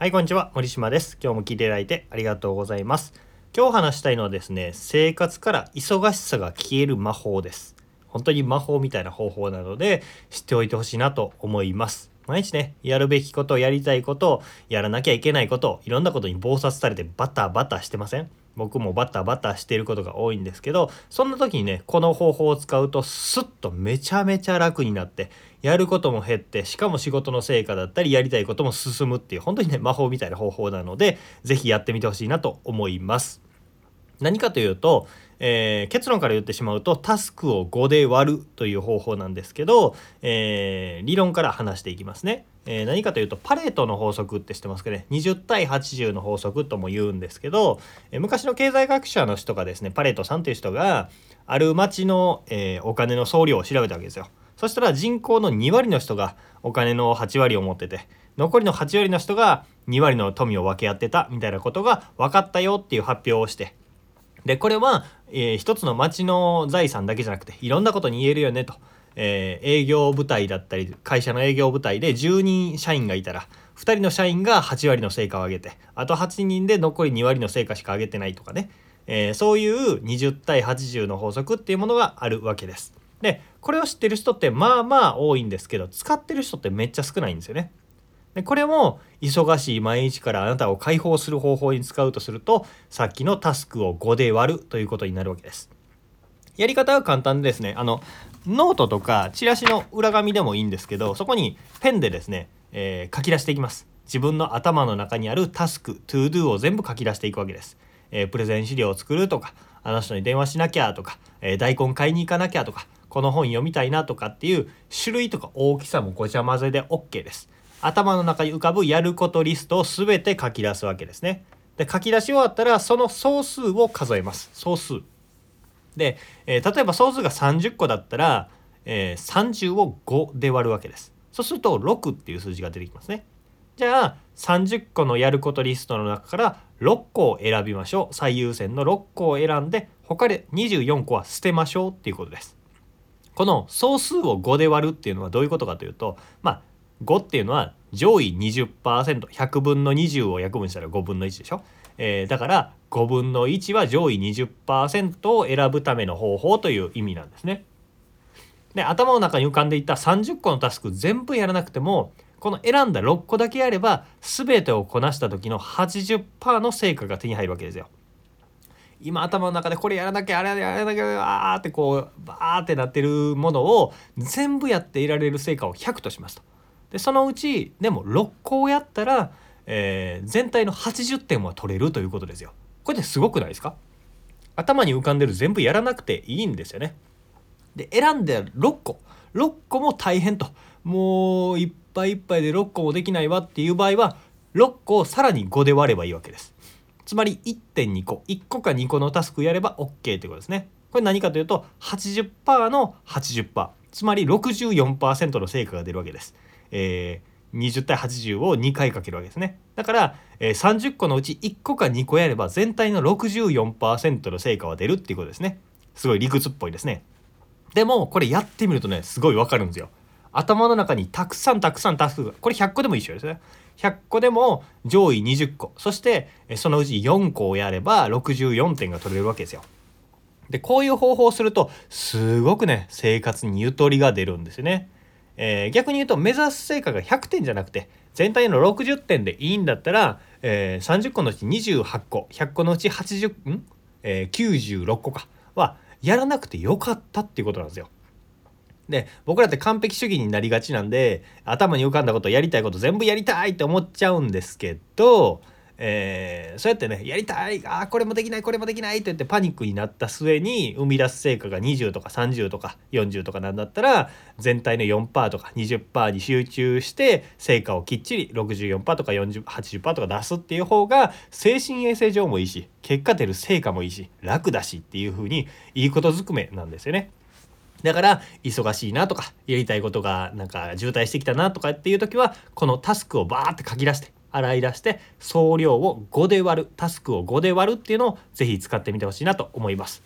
はい、こんにちは。森島です。今日も聞いていただいてありがとうございます。今日話したいのはですね、生活から忙しさが消える魔法です。本当に魔法みたいな方法なので、知っておいてほしいなと思います。毎日ね、やるべきこと、やりたいこと、やらなきゃいけないこと、いろんなことに忙殺されてバタバタしてません？僕もバタバタしてることが多いんですけど、そんな時にね、この方法を使うと、スッとめちゃめちゃ楽になって、やることも減ってしかも仕事の成果だったりやりたいことも進むっていう本当にね魔法みたいな方法なので是非やってみてほしいなと思います。何かというと、えー結論から言ってしまうとタスクを5で割るという方法なんですけど、えー理論から話していきますね。えー何かというとパレートの法則って知ってますかね？20対80の法則とも言うんですけど、えー昔の経済学者の人がですねパレートさんという人がある町の、えーお金の総量を調べたわけですよ。そしたら人口の2割の人がお金の8割を持ってて残りの8割の人が2割の富を分け合ってたみたいなことが分かったよっていう発表をしてでこれは、えー一つの町の財産だけじゃなくていろんなことに言えるよねと、えー営業部隊だったり会社の営業部隊で10人社員がいたら2人の社員が8割の成果を上げてあと8人で残り2割の成果しか上げてないとかね、えーそういう20対80の法則っていうものがあるわけです。でこれを知ってる人ってまあまあ多いんですけど使ってる人ってめっちゃ少ないんですよね。でこれも忙しい毎日からあなたを解放する方法に使うとするとさっきのタスクを5で割るということになるわけです。やり方は簡単でですねあのノートとかチラシの裏紙でもいいんですけどそこにペンでですね、えー書き出していきます。自分の頭の中にあるタスク to do を全部書き出していくわけです、えープレゼン資料を作るとかあの人に電話しなきゃとか、えー大根買いに行かなきゃとかこの本読みたいなとかっていう種類とか大きさもごちゃ混ぜで OK です。頭の中に浮かぶやることリストを全て書き出すわけですね。で書き出し終わったらその総数を数えます。総数。で、えー例えば総数が30個だったら、えー30を5で割るわけです。そうすると6っていう数字が出てきますね。じゃあ30個のやることリストの中から6個を選びましょう。最優先の6個を選んで他で24個は捨てましょうっていうことです。この総数を5で割るっていうのはどういうことかというとまあ5っていうのは上位 20%100 分の20を約分したら5分の1でしょ、えーだから5分の1は上位20%を選ぶための方法という意味なんですね。で頭の中に浮かんでいた30個のタスク全部やらなくてもこの選んだ6個だけやれば全てをこなした時の80%の成果が手に入るわけですよ。今頭の中でこれやらなきゃあれやらなきゃあーってこうバーってなってるものを全部やっていられる成果を100としますと。でそのうちでも6個をやったら、えー全体の80点は取れるということですよ。これってすごくないですか？頭に浮かんでる全部やらなくていいんですよね。で選んで6個6個も大変ともういっぱいいっぱいで6個もできないわっていう場合は6個をさらに5で割ればいいわけです。つまり1.2個1個か2個のタスクやれば OK ということですね。これ何かというと80%の80%つまり64%の成果が出るわけです。えー20対80を2回かけるわけですね。だから、えー30個のうち1個か2個やれば全体の64%の成果は出るっていうことですね。すごい理屈っぽいですね。でもこれやってみるとねすごいわかるんですよ。頭の中にたくさんたくさんタスクがこれ100個でも一緒ですね。100個でも上位20個そしてえそのうち4個をやれば64点が取れるわけですよ。でこういう方法をするとすごくね生活にゆとりが出るんですよね。えー逆に言うと目指す成果が100点じゃなくて全体の60点でいいんだったら、えー30個のうち28個100個のうち80ん、えー96個かはやらなくてよかったっていうことなんですよ。で僕らって完璧主義になりがちなんで頭に浮かんだことやりたいこと全部やりたいって思っちゃうんですけど、えーそうやってねやりたいあこれもできないこれもできないって言ってパニックになった末に生み出す成果が20とか30とか40とかなんだったら全体の4%とか20%に集中して成果をきっちり64%とか80%とか出すっていう方が精神衛生上もいいし結果出る成果もいいし楽だしっていう風にいいことずくめなんですよね。だから忙しいなとかやりたいことがなんか渋滞してきたなとかっていう時はこのタスクをバーって書き出して洗い出して総量を5で割るタスクを5で割るっていうのをぜひ使ってみてほしいなと思います。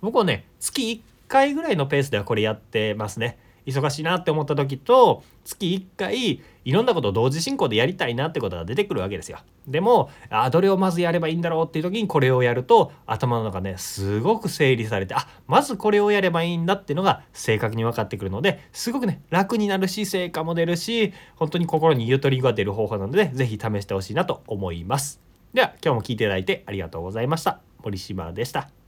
僕はね月1回ぐらいのペースではこれやってますね。忙しいなって思った時と月1回いろんなことを同時進行でやりたいなってことが出てくるわけですよ。でもあどれをまずやればいいんだろうっていう時にこれをやると頭の中ねすごく整理されてあまずこれをやればいいんだっていうのが正確に分かってくるのですごくね楽になるし成果も出るし本当に心にゆとりが出る方法なので是非試してほしいなと思います。では今日も聴いていただいてありがとうございました。森島でした。